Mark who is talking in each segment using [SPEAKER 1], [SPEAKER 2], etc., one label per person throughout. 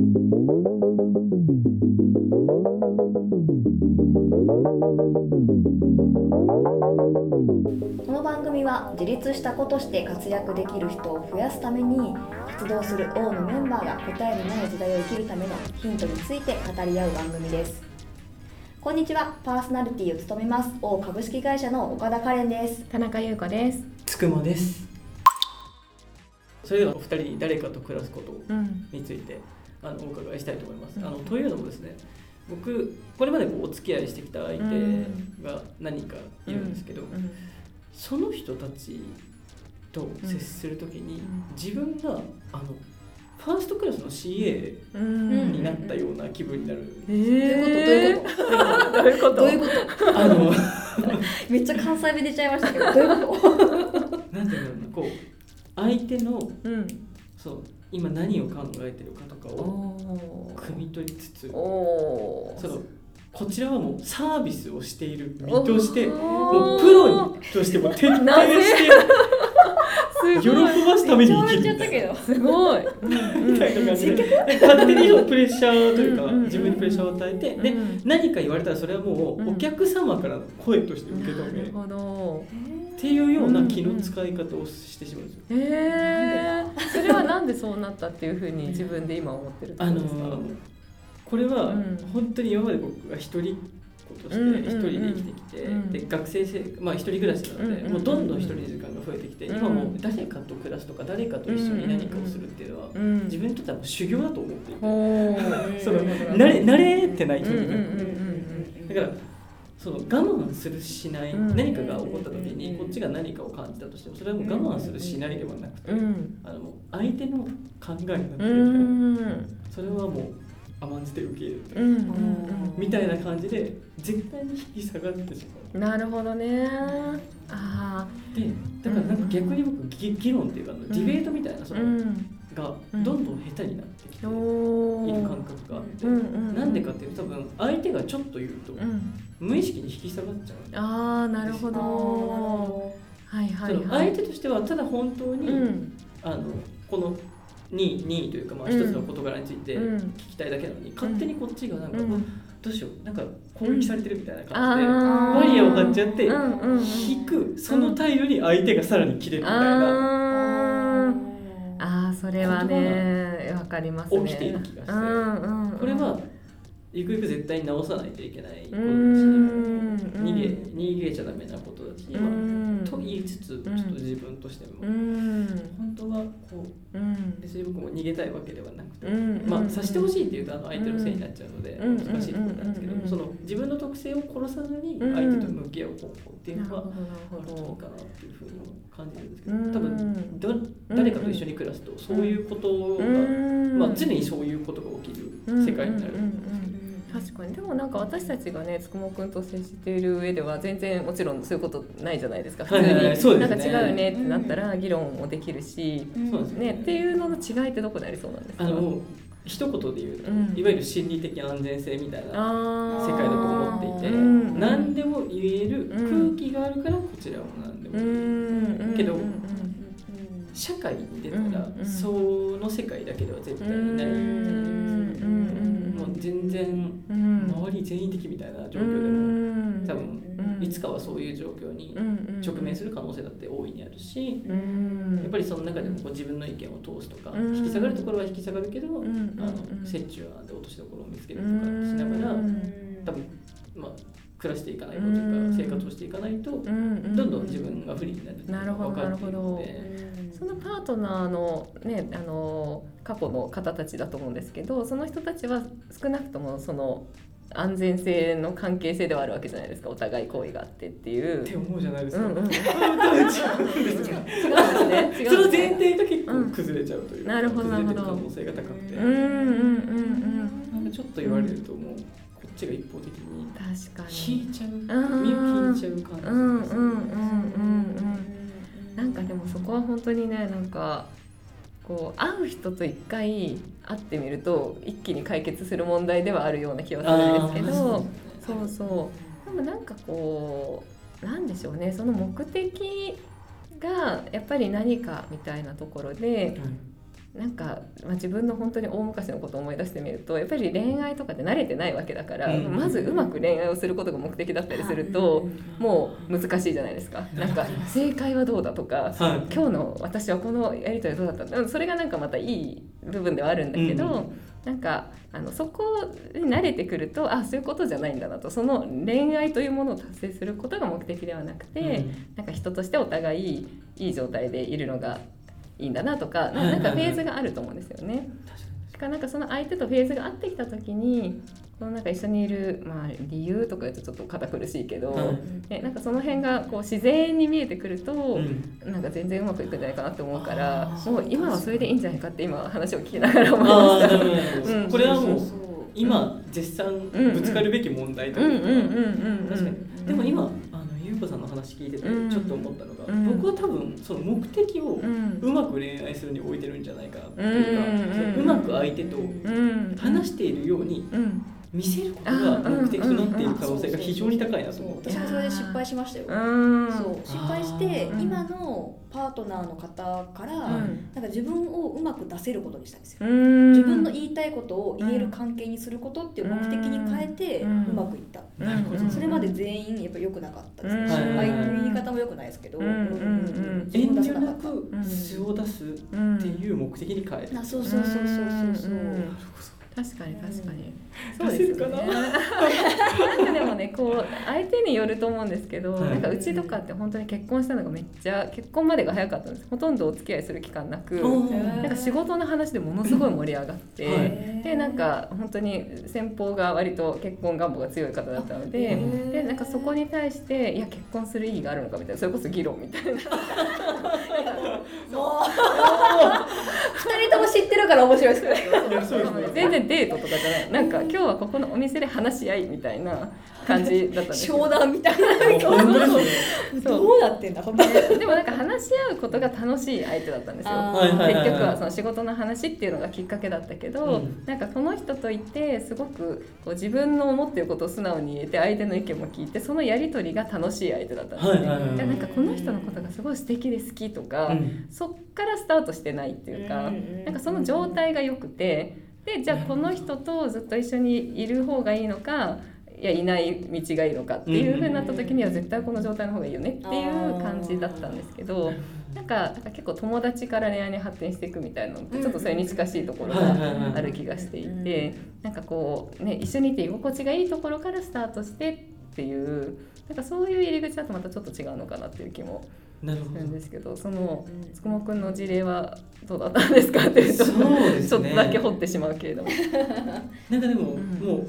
[SPEAKER 1] この番組は自立した子として活躍できる人を増やすために活動する王のメンバーが答えのない時代を生きるためのヒントについて語り合う番組ですこんにちはパーソナリティを務めます王株式会社の岡田カレンです
[SPEAKER 2] 田中優子です。
[SPEAKER 3] つくまですそれではお二人に誰かと暮らすこと
[SPEAKER 2] うん。
[SPEAKER 3] についてあのお伺いしたいと思います、
[SPEAKER 2] うん。
[SPEAKER 3] あのというのもですね僕これまでこうお付き合いしてきた相手が何人かいるんですけど、
[SPEAKER 2] うん。
[SPEAKER 3] その人たちと接するときに、
[SPEAKER 2] ん。
[SPEAKER 3] 自分があのファーストクラスの CA
[SPEAKER 2] うん。
[SPEAKER 3] になったような気分になる、
[SPEAKER 2] え
[SPEAKER 1] どういうこと？どういうこと？
[SPEAKER 2] どういうこと？
[SPEAKER 3] あの
[SPEAKER 1] めっちゃ関西弁出ちゃいましたけどどういうこと？
[SPEAKER 3] なんていうの？こう相手の
[SPEAKER 2] うん。
[SPEAKER 3] そう今何を考えてるかとか
[SPEAKER 2] お
[SPEAKER 3] を
[SPEAKER 2] お。
[SPEAKER 3] 汲み取りつつ。そのこちらはもうサービスをしている身としてもうプロとしても徹底して
[SPEAKER 2] す
[SPEAKER 3] 喜。ばすために生きる
[SPEAKER 2] すごい。
[SPEAKER 3] みたいな感じで勝手にプレッシャーというか自分にプレッシャーを与えてで
[SPEAKER 2] うん
[SPEAKER 3] 何か言われたらそれはも
[SPEAKER 2] う
[SPEAKER 3] お客様からの声として受け止め
[SPEAKER 2] るほど。
[SPEAKER 3] ていうような気の使い方をしてしまうんですよ。
[SPEAKER 2] へえ。それはなんでそうなったっていうふうに自分で今思ってるって
[SPEAKER 3] あの
[SPEAKER 2] ことですか？
[SPEAKER 3] これは
[SPEAKER 2] うん
[SPEAKER 3] 本当に今まで僕が一人として
[SPEAKER 2] うんうんうん
[SPEAKER 3] 一人で生きてきて、
[SPEAKER 2] うん
[SPEAKER 3] で学生生まあ一人暮らしなので、
[SPEAKER 2] うんうんうん
[SPEAKER 3] もうどんどん一人時間が増えてきて、
[SPEAKER 2] うん
[SPEAKER 3] 今もう誰かと暮らすとか誰かと一緒に何かをするっていうのは、
[SPEAKER 2] うん。
[SPEAKER 3] 自分にとってはもう修行だと思っていて、
[SPEAKER 2] おお。
[SPEAKER 3] その
[SPEAKER 2] うん
[SPEAKER 3] 慣れ慣れてないという
[SPEAKER 2] んうんうん
[SPEAKER 3] だからその我慢するしない、
[SPEAKER 2] うん
[SPEAKER 3] 何かが起こった時にこっちが何かを感じたとしてもそれはもう我慢するしないではなくて、
[SPEAKER 2] うん。
[SPEAKER 3] あのもう相手の考えになってるから、
[SPEAKER 2] うん。
[SPEAKER 3] それはもう甘んじて受け入れるみたいな感じで絶対に引き下がってしま
[SPEAKER 2] うん。なるほどね。あ
[SPEAKER 3] うでだからなんか逆に僕議議論っていうかディベートみたいなそ
[SPEAKER 2] あ。
[SPEAKER 3] の、
[SPEAKER 2] うん。
[SPEAKER 3] がどんどん下手になってきている。感覚があって、なんでかっていうと多分相手がちょっと言うと、
[SPEAKER 2] うん。
[SPEAKER 3] 無意識に引き下がっちゃう
[SPEAKER 2] ああ、なるほど。はいはい。
[SPEAKER 3] 相手としてはただ本当に、
[SPEAKER 2] うん。
[SPEAKER 3] あのこの2位2位というかまあ
[SPEAKER 2] うん
[SPEAKER 3] 一つの事柄について
[SPEAKER 2] うん。
[SPEAKER 3] 聞きたいだけなのに、勝手にこっちがなんか、
[SPEAKER 2] うん。
[SPEAKER 3] どうしようなんか攻撃されてるみたいな感じで、バリアを張っちゃって、
[SPEAKER 2] うんうんうん。
[SPEAKER 3] 引くその態度に相手がさらに切れるみたいな、
[SPEAKER 2] あー。あー、それはね、わかりますね。
[SPEAKER 3] 起きている気がして
[SPEAKER 2] うんうんうん。
[SPEAKER 3] これはゆくゆく絶対に直さないといけないことだし、
[SPEAKER 2] うん
[SPEAKER 3] 逃げ逃げちゃダメなことだし、
[SPEAKER 2] うん
[SPEAKER 3] と言いつつちょっと自分としても、
[SPEAKER 2] うん。
[SPEAKER 3] 本当はこう
[SPEAKER 2] うん。
[SPEAKER 3] 別に僕も逃げたいわけではなくて、
[SPEAKER 2] うん。
[SPEAKER 3] まあさしてほしいっていうとあの相手のせいになっちゃうので
[SPEAKER 2] うん。
[SPEAKER 3] 難しいところなんですけど、
[SPEAKER 2] うん。
[SPEAKER 3] その自分の特性を殺さずに
[SPEAKER 2] うん
[SPEAKER 3] 相手と向き合う方法っていうのはあるといい
[SPEAKER 2] ほ
[SPEAKER 3] かなっていうふうにも感じるんですけ
[SPEAKER 2] うん。
[SPEAKER 3] ど多分ど誰かと一緒に暮らすとそういうこと
[SPEAKER 2] ど。
[SPEAKER 3] が、
[SPEAKER 2] うん。
[SPEAKER 3] まあ、常にそういうことが起きる世界になるん。ですけど。
[SPEAKER 2] 確かに。でもなんか私たちがねつくもくんと接している上では全然もちろんそういうことないじゃないですか。普通
[SPEAKER 3] はいはい。はいね。
[SPEAKER 2] なんか違うよねってなったら議論もできるし、
[SPEAKER 3] そうです
[SPEAKER 2] ね。っていうのの違いってどこにありそうなんですか？
[SPEAKER 3] あの一言で言うと、
[SPEAKER 2] うん。
[SPEAKER 3] いわゆる心理的安全性みたいな世界だと思っていて、
[SPEAKER 2] うん。
[SPEAKER 3] 何でも言える
[SPEAKER 2] うん。
[SPEAKER 3] 空気があるからこちらも何でも
[SPEAKER 2] う
[SPEAKER 3] 言える、
[SPEAKER 2] ん。
[SPEAKER 3] けど
[SPEAKER 2] うん。
[SPEAKER 3] 社会に出たら、
[SPEAKER 2] うん。うん。
[SPEAKER 3] その世界だけでは絶対にない、然
[SPEAKER 2] うん。
[SPEAKER 3] 周り全員的みたいな状
[SPEAKER 2] う
[SPEAKER 3] 況でも、
[SPEAKER 2] ん。
[SPEAKER 3] 多分
[SPEAKER 2] うん。
[SPEAKER 3] いつかはそういう状況に
[SPEAKER 2] うん
[SPEAKER 3] 直面する可能性だって大いにあるし、
[SPEAKER 2] うん
[SPEAKER 3] やっぱりその中でもこう自分の意見を通すとか、
[SPEAKER 2] うん。
[SPEAKER 3] 引き下がるところは引き下がるけど、あの
[SPEAKER 2] うん
[SPEAKER 3] 折衷案で落としどころを見つけるとかしながら、多分まあ暮らしていかないとというか、
[SPEAKER 2] うん
[SPEAKER 3] 生活をしていかないと、
[SPEAKER 2] うんうん
[SPEAKER 3] どんどん自分が不利になる
[SPEAKER 2] なるほど
[SPEAKER 3] のが分かっているので。
[SPEAKER 2] そのパートナーのねあの過去の方たちだと思うんですけどその人たちは少なくともその安全性の関係性ではあるわけじゃないですか。お互い好意があってっていう。
[SPEAKER 3] って思うじゃないですか。
[SPEAKER 2] うんうん、違うんです
[SPEAKER 3] 違うその前提が結構崩れちゃうというか、
[SPEAKER 2] なるほどなるほど。
[SPEAKER 3] 可能性が高くて、
[SPEAKER 2] うんうんうんうん
[SPEAKER 3] ちょっと言われるともうちが一方的に引
[SPEAKER 2] に。
[SPEAKER 3] いちゃう、引いちゃう感じ
[SPEAKER 2] うんうんうんうんうん。なんかでもそこは本当にねなんかこう会う人と一回会ってみると一気に解決する問題ではあるような気はするんですけど。そうそうでもなんかこうなんでしょうねその目的がやっぱり何かみたいなところでなんか、まあ、自分の本当に大昔のことを思い出してみるとやっぱり恋愛とかって慣れてないわけだから、
[SPEAKER 3] うん。
[SPEAKER 2] まずうまく恋愛をすることが目的だったりすると、もう難しいじゃないですか。なんか正解はどうだとか、
[SPEAKER 3] はい。
[SPEAKER 2] 今日の私はこのやり取りどうだったうんそれがなんかまたいい部分ではあるんだけど、
[SPEAKER 3] うん。
[SPEAKER 2] なんかあのそこに慣れてくるとあそういうことじゃないんだなと。その恋愛というものを達成することが目的ではなくて、
[SPEAKER 3] うん。
[SPEAKER 2] なんか人としてお互いいい状態でいるのがいいんだなとか なんかフェーズがあると思うんですよね。だからなんかその相手とフェーズが合ってきた時にこのなんか一緒にいる、まあ、理由とか言うとちょっと堅苦しいけど、
[SPEAKER 3] はい
[SPEAKER 2] ね、なんかその辺がこう自然に見えてくると、
[SPEAKER 3] うん。
[SPEAKER 2] なんか全然うまくいくんじゃないかなって思うからもう今はそれでいいんじゃないかって今話を聞きながら思い
[SPEAKER 3] あ
[SPEAKER 2] ました。うん。
[SPEAKER 3] これはもう今絶賛ぶつかるべき問題と
[SPEAKER 2] うんうん
[SPEAKER 3] いうか、
[SPEAKER 2] うんうんうん
[SPEAKER 3] 確かにでも今あの優子さんの話聞いてて
[SPEAKER 2] うん
[SPEAKER 3] ちょっと思ったのが、
[SPEAKER 2] うん。
[SPEAKER 3] 僕は多分その目的を
[SPEAKER 2] う
[SPEAKER 3] まく恋愛するに置いてるんじゃないかなっていうか、
[SPEAKER 2] う
[SPEAKER 3] まく相手と
[SPEAKER 2] うん。
[SPEAKER 3] 話しているように
[SPEAKER 2] うん。
[SPEAKER 3] 見せることが目的となっている可能性が非常に高いなと思って。
[SPEAKER 1] 私もそれで失敗しましたよ。
[SPEAKER 2] うん。
[SPEAKER 1] そう。失敗して今のパートナーの方から、
[SPEAKER 2] うん。
[SPEAKER 1] なんか自分をうまく出せることにしたんですよ、
[SPEAKER 2] うん。
[SPEAKER 1] 自分の言いたいことを言える関係にすることっていう目的に変えてう
[SPEAKER 2] うん
[SPEAKER 1] まくいった、
[SPEAKER 3] なるほど
[SPEAKER 1] それまで全員やっぱ良くなかったです。ね、
[SPEAKER 2] うん。
[SPEAKER 1] 失敗という言い方も良くないですけど、
[SPEAKER 2] うん。うん。うん。
[SPEAKER 3] 遠慮なく素を出すって
[SPEAKER 2] うん
[SPEAKER 3] いう目的に変えた。
[SPEAKER 1] あそうそうそうそうそう。そう、
[SPEAKER 2] ん確かに確かに、
[SPEAKER 3] うん
[SPEAKER 2] そうですよね。なんかでもねこう相手によると思うんですけど、
[SPEAKER 3] はい。
[SPEAKER 2] なんかうちとかって本当に結婚したのがめっちゃ結婚までが早かったんです。ほとんどお付き合いする期間なく、なんか仕事の話でものすごい盛り上がって、
[SPEAKER 3] はい。
[SPEAKER 2] でなんか本当に先方が割と結婚願望が強い方だったのででなんかそこに対していや結婚する意義があるのかみたいなそれこそ議論みたいな。
[SPEAKER 1] もう。二人とも知ってるから面白いですね。
[SPEAKER 2] 全然デートとかじゃない。なんか今日はここのお店で話し合いみたいな感じだったんで
[SPEAKER 1] 商談みたいな。どうなってんだ本当に
[SPEAKER 2] でもなんか話し合うことが楽しい相手だったんですよ。
[SPEAKER 1] あー。
[SPEAKER 3] はいはいはい
[SPEAKER 2] 結局はその仕事の話っていうのがきっかけだったけど、
[SPEAKER 3] うん。
[SPEAKER 2] なんかこの人といてすごくこう自分の思っていることを素直に言えて相手の意見も聞いてそのやり取りが楽しい相手だったんですね、
[SPEAKER 3] はいはいはい
[SPEAKER 2] でなんかこの人のことがすごい素敵で好きとか、
[SPEAKER 3] うん。
[SPEAKER 2] そっからスタートしてないっていうか、なんかその状態が良くて。でじゃあこの人とずっと一緒にいる方がいいのかいやいない道がいいのかっていう風になった時には絶対この状態の方がいいよねっていう感じだったんですけどなんかなんか結構友達から恋愛に発展していくみたいなのってちょっとそれに近しいところがある気がしていてなんかこうね一緒にいて居心地がいいところからスタートしてっていうなんかそういう入り口だとまたちょっと違うのかなっていう気も
[SPEAKER 3] なるほど。
[SPEAKER 2] するん。ですけどそのつくもくんの事例はどうだったん。ですかっていうと
[SPEAKER 3] そうですね
[SPEAKER 2] ちょっとだけ掘ってしまうけれども。
[SPEAKER 3] なんかでも、
[SPEAKER 2] うん。
[SPEAKER 3] もう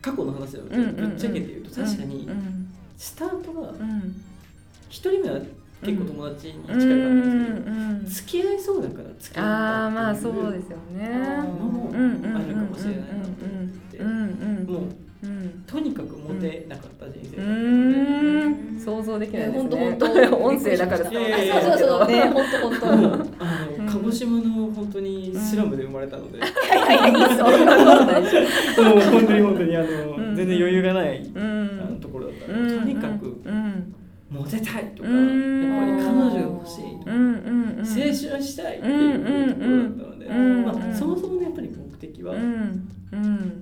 [SPEAKER 3] 過去の話なので、
[SPEAKER 2] うんうんうん。
[SPEAKER 3] ぶっちゃけて言うと確かに
[SPEAKER 2] うん
[SPEAKER 3] スタートが
[SPEAKER 2] うん。
[SPEAKER 3] 一人目は結構友達に近いかった
[SPEAKER 2] う。ん
[SPEAKER 3] ん。ですけど、付き合いそうだから付き合
[SPEAKER 2] ああまあ
[SPEAKER 3] ったっていう
[SPEAKER 2] そうですよね。
[SPEAKER 3] のも
[SPEAKER 2] うんうんうん
[SPEAKER 3] あるかもしれないなと思って。
[SPEAKER 2] うんうん。
[SPEAKER 3] もう
[SPEAKER 2] うん。
[SPEAKER 3] とにかくモテなかった人生
[SPEAKER 2] う
[SPEAKER 3] だったので、
[SPEAKER 2] ーん。想像できないですね。
[SPEAKER 1] いや本当本当
[SPEAKER 2] 音声だから。
[SPEAKER 1] そうそうそう。ね。本当本当
[SPEAKER 3] あの、
[SPEAKER 2] うん
[SPEAKER 3] 鹿児島の本当にスラムで生まれたので、
[SPEAKER 1] そ
[SPEAKER 3] う本当に本当にあの、
[SPEAKER 2] うん
[SPEAKER 3] 全然余裕がない。ところだったとにかく
[SPEAKER 2] うん。
[SPEAKER 3] モテたいとか、
[SPEAKER 2] うん
[SPEAKER 3] やっぱり彼女が欲しいとか、青春したいっていうところだったので、
[SPEAKER 2] うん。
[SPEAKER 3] まあ、
[SPEAKER 2] うん。
[SPEAKER 3] そもそもねやっぱり目的は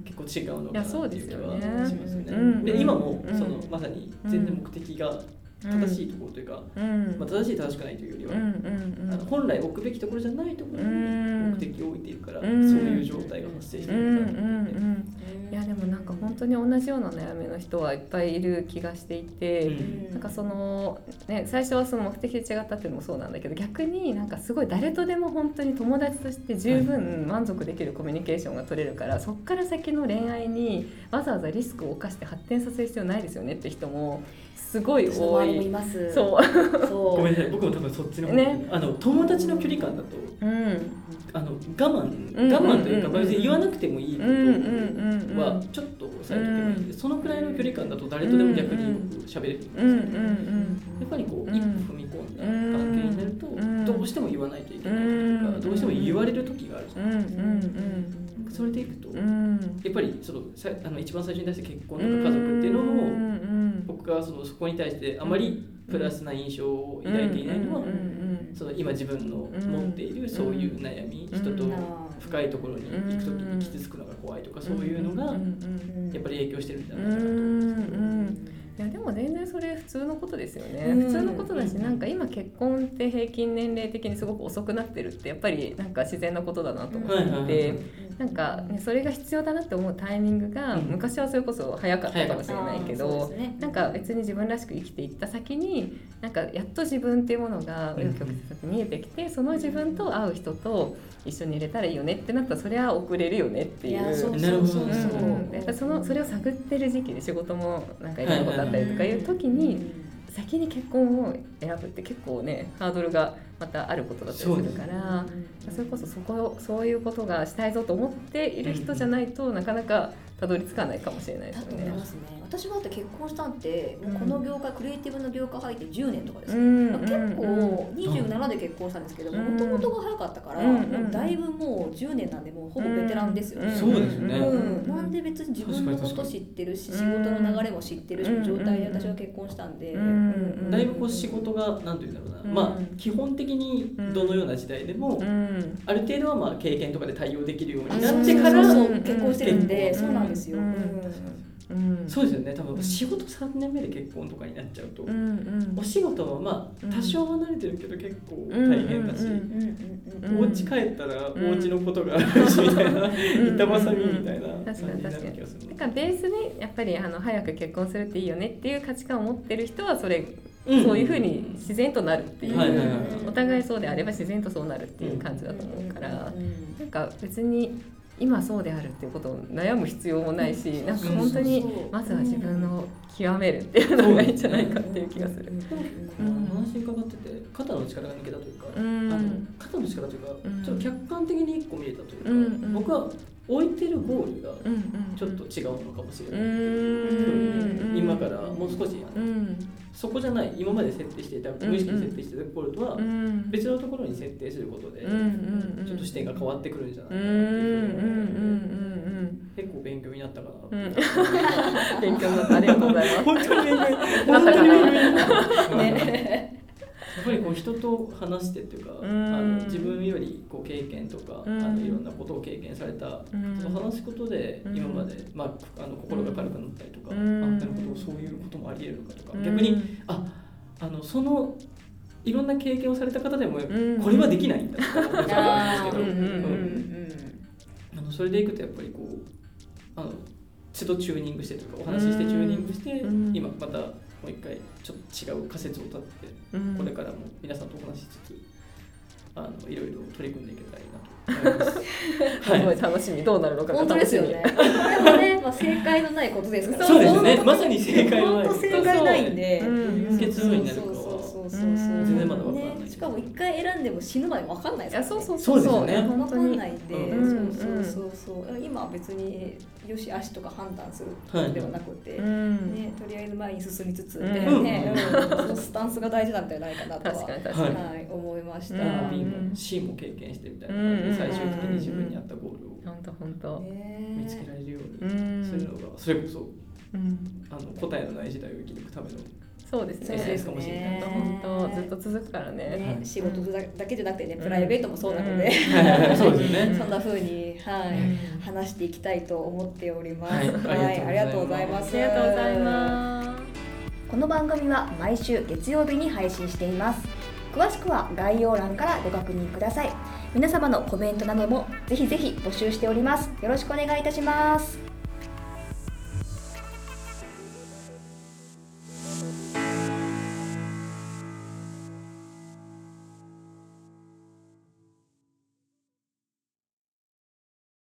[SPEAKER 3] 結構違うのかなっていう気はしますよね。
[SPEAKER 2] うん。
[SPEAKER 3] で今も
[SPEAKER 2] うん。
[SPEAKER 3] そのまさに全然目的が正しいところというか、
[SPEAKER 2] うん。
[SPEAKER 3] まあ、正しい正しくないというよりは、あの本来置くべきところじゃないところに
[SPEAKER 2] うん。
[SPEAKER 3] 目的を置いているから、
[SPEAKER 2] うん。
[SPEAKER 3] そういう状態が発生してい
[SPEAKER 2] うんうんう
[SPEAKER 3] るから、
[SPEAKER 2] んいやでもなんか本当に同じような悩みの人はいっぱいいる気がしていて、
[SPEAKER 3] うん。
[SPEAKER 2] なんかそのね最初はその目的で違ったっていうのもそうなんだけど逆になんかすごい誰とでも本当に友達として十分満足できるコミュニケーションが取れるから、そっから先の恋愛にわざわざリスクを冒して発展させる必要ないですよねって人もすごい多
[SPEAKER 1] い。
[SPEAKER 2] い。
[SPEAKER 1] ます
[SPEAKER 2] そう
[SPEAKER 1] そう。
[SPEAKER 3] ごめんなさい僕も多分そっちの方
[SPEAKER 2] ね。
[SPEAKER 3] あの友達の距離感だと
[SPEAKER 2] うん。
[SPEAKER 3] あの我慢
[SPEAKER 2] うん
[SPEAKER 3] 我慢というか、別に言わなくてもいいこ
[SPEAKER 2] うんうんうんうん
[SPEAKER 3] とはちょっと抑えておけばいいんで、そのくらいの距離感だと誰とでも逆に僕喋れるんですよ、
[SPEAKER 2] うんうん
[SPEAKER 3] やっぱりこう、
[SPEAKER 2] うん。
[SPEAKER 3] 一歩踏み込んだ関係になると、
[SPEAKER 2] うん。
[SPEAKER 3] どうしても言わないといけないとか、
[SPEAKER 2] うん。
[SPEAKER 3] どうしても言われる時があるじゃないですか、
[SPEAKER 2] うん
[SPEAKER 3] それでいくと、
[SPEAKER 2] うん。
[SPEAKER 3] やっぱりそのさあの一番最初に出した結婚とか家族っていうの
[SPEAKER 2] うんう
[SPEAKER 3] を
[SPEAKER 2] ん
[SPEAKER 3] 僕がそのそこに対してあまりプラスな印象を抱いていないのは、その今自分の持っているそういう悩み、
[SPEAKER 2] うん。
[SPEAKER 3] 人と
[SPEAKER 1] うん
[SPEAKER 3] 深いところに行く時に傷つくのが怖いとか、そういうのがやっぱり影響してるんじゃないかなと思うんですけど。
[SPEAKER 2] いやでも全然それ普通のことですよね、
[SPEAKER 1] うん。
[SPEAKER 2] 普通のことだし
[SPEAKER 3] うん
[SPEAKER 2] なんか今結婚って平均年齢的にすごく遅くなってるってやっぱりなんか自然なことだなと思っていて、
[SPEAKER 3] はいはいはい
[SPEAKER 2] なんか、ね、それが必要だなって思うタイミングが
[SPEAKER 3] うん。
[SPEAKER 2] 昔はそれこそ早かったかもしれないけど、
[SPEAKER 1] ね
[SPEAKER 2] なんか別に自分らしく生きていった先になんかやっと自分っていうものが
[SPEAKER 3] うん
[SPEAKER 2] 紆余曲折見えてきてその自分と会う人と一緒に入れたらいいよねってなったらそれは遅れるよねっていう。
[SPEAKER 1] そ
[SPEAKER 2] のそれを探ってる時期で仕事もなんかいろんなことあったりとかいう時に先に結婚を選ぶって結構ねハードルがまたあることだったりするからそれこそそこそういうことがしたいぞと思っている人じゃないとなかなかたどり着かないかもしれないです
[SPEAKER 1] だと
[SPEAKER 2] よね。
[SPEAKER 1] 思いますね。私はだって結婚したんってもうこの業界、クリエイティブの業界入って10年とかですよ、
[SPEAKER 2] うん
[SPEAKER 1] まあ結構
[SPEAKER 2] うん
[SPEAKER 1] 27で結婚したんですけど
[SPEAKER 2] うん
[SPEAKER 1] もともとが早かったから、
[SPEAKER 2] うん
[SPEAKER 1] もうだいぶもう10年なんでもうほぼベテランですよね、
[SPEAKER 3] そうですよね。
[SPEAKER 1] うん。なんで別に自分のこと知ってるし仕事の流れも知ってる状態で私は結婚したんで、
[SPEAKER 2] うん
[SPEAKER 1] うん
[SPEAKER 3] だいぶこう仕事が何て言うんだろうな、
[SPEAKER 2] うん
[SPEAKER 3] まあ基本的にどのような時代でも、
[SPEAKER 2] うん。
[SPEAKER 3] ある程度はまあ経験とかで対応できるよう
[SPEAKER 1] あ
[SPEAKER 3] になってから
[SPEAKER 1] 結婚してるんで、
[SPEAKER 3] うん。
[SPEAKER 1] そうなんですよ、
[SPEAKER 2] うん。
[SPEAKER 3] そうですよね。多
[SPEAKER 2] うん
[SPEAKER 3] 分仕事3年目で結婚とかになっちゃうと、
[SPEAKER 2] うんうん
[SPEAKER 3] お仕事もま
[SPEAKER 2] うん
[SPEAKER 3] あ多少離れてるけど結構大変だし、
[SPEAKER 2] うんうん
[SPEAKER 1] うんうんうん。
[SPEAKER 3] お家帰ったら
[SPEAKER 2] うん
[SPEAKER 3] お家のことがあるしみたいな、
[SPEAKER 2] ん
[SPEAKER 3] 板挟みみたいな感じになる気がする
[SPEAKER 2] だからベースにやっぱりあの早く結婚するっていいよねっていう価値観を持ってる人はそれ、
[SPEAKER 3] うん。
[SPEAKER 2] そういうふうに自然となるっていう、
[SPEAKER 3] はいはいはい
[SPEAKER 2] お互いそうであれば自然とそうなるっていう感じだと思うから、
[SPEAKER 1] うん。
[SPEAKER 2] なんか別に今そうであるっていうことを悩む必要もないし、なんか本当にまずは自分の極めるっていうのがいいんじゃないかっていう気がする。
[SPEAKER 3] うん話伺ってて肩の力が抜けたというか、
[SPEAKER 2] うん
[SPEAKER 3] あの肩の力というか、
[SPEAKER 2] うん。
[SPEAKER 3] ちょっと客観的に一個見えたというか、
[SPEAKER 2] うんうん
[SPEAKER 3] 僕は置いてるゴールがちょっと違うのかもしれ
[SPEAKER 2] う
[SPEAKER 3] ない、
[SPEAKER 2] ん。
[SPEAKER 3] 今からもう少し
[SPEAKER 2] うん。
[SPEAKER 3] そこじゃない今まで設定していた無意識に設定していたゴールとは
[SPEAKER 2] うん。
[SPEAKER 3] 別のところに設定することで、ちょっと視点が変わってくるんじゃないかなっていうふうに思
[SPEAKER 2] う。んうん
[SPEAKER 3] 結構勉強になったかな
[SPEAKER 2] 勉強になった。ありがとうございます。
[SPEAKER 3] 本当に勉強に
[SPEAKER 2] なった
[SPEAKER 3] 本
[SPEAKER 2] かな
[SPEAKER 3] っぱりこう人と話してっていうか、
[SPEAKER 2] うん。
[SPEAKER 3] あの自分よりこう経験とか、
[SPEAKER 2] うん。
[SPEAKER 3] あのいろんなことを経験された、
[SPEAKER 2] うん。
[SPEAKER 3] その話すことで
[SPEAKER 2] うん。
[SPEAKER 3] 今まで、まあ、あの心が軽くなったりとか、
[SPEAKER 2] うん。
[SPEAKER 3] あなるほどそういうこともありえるのかとか、
[SPEAKER 2] うん。
[SPEAKER 3] 逆にああのそのいろんな経験をされた方でも、
[SPEAKER 2] ん。
[SPEAKER 3] これはできないんだとがあるんですけど、あのそれでいくとやっぱりこうあの都度チューニングしてとかお話ししてチューニングして、
[SPEAKER 2] うん。
[SPEAKER 3] 今またもう一回ちょっと違う仮説を立てて。
[SPEAKER 2] うん
[SPEAKER 3] これからも皆さんとお話しつつあのいろいろ取り組んでいけたらいいなと思います。
[SPEAKER 2] すごい楽しみどうなるのかが
[SPEAKER 1] 本当ですよね。これもね、まあ、正解のないことですから。
[SPEAKER 3] そうですねまさに正解のない
[SPEAKER 1] 本当正解ないんで。
[SPEAKER 2] うん
[SPEAKER 3] 結論になるか
[SPEAKER 1] 回選んでも死ぬまでわかんない
[SPEAKER 2] い
[SPEAKER 1] ですからね。
[SPEAKER 2] やそうそう
[SPEAKER 3] そうですよね。
[SPEAKER 1] かんないんで、
[SPEAKER 3] うん
[SPEAKER 1] そうそうそうそう。今は別によし悪しとか判断する
[SPEAKER 3] はい
[SPEAKER 1] ではなくて。
[SPEAKER 2] うん。
[SPEAKER 1] ね、とりあえず前に進みつつ、
[SPEAKER 2] うん。
[SPEAKER 1] ねねうん。そのスタンスが大事なんじゃないかなとはい、思いました。
[SPEAKER 2] うん。
[SPEAKER 3] B も C も経験してみたいな。感じで最終的に自分に合ったゴールを
[SPEAKER 2] 本当本当。
[SPEAKER 1] ね。
[SPEAKER 3] 見つけられるよう
[SPEAKER 2] う
[SPEAKER 3] に
[SPEAKER 2] ん
[SPEAKER 3] するのがそれこそ
[SPEAKER 2] うん。
[SPEAKER 3] あの答えのない時代を生き抜くための
[SPEAKER 2] そうですね。
[SPEAKER 3] そうですね
[SPEAKER 2] 本当本当ずっと続くからね。
[SPEAKER 1] ね、仕事だだけじゃなくてね、
[SPEAKER 2] うん。
[SPEAKER 1] プライベートもそうなので、
[SPEAKER 3] そうですよね
[SPEAKER 1] そんな風に、はい
[SPEAKER 2] うん。
[SPEAKER 1] 話していきたいと思っております。
[SPEAKER 3] はい。
[SPEAKER 1] はい、ありがとうござい
[SPEAKER 2] あ
[SPEAKER 1] ます。
[SPEAKER 2] りがとうございます。
[SPEAKER 1] この番組は毎週月曜日に配信しています。詳しくは概要欄からご確認ください。皆様のコメントなどもぜひぜひ募集しております。よろしくお願いいたします。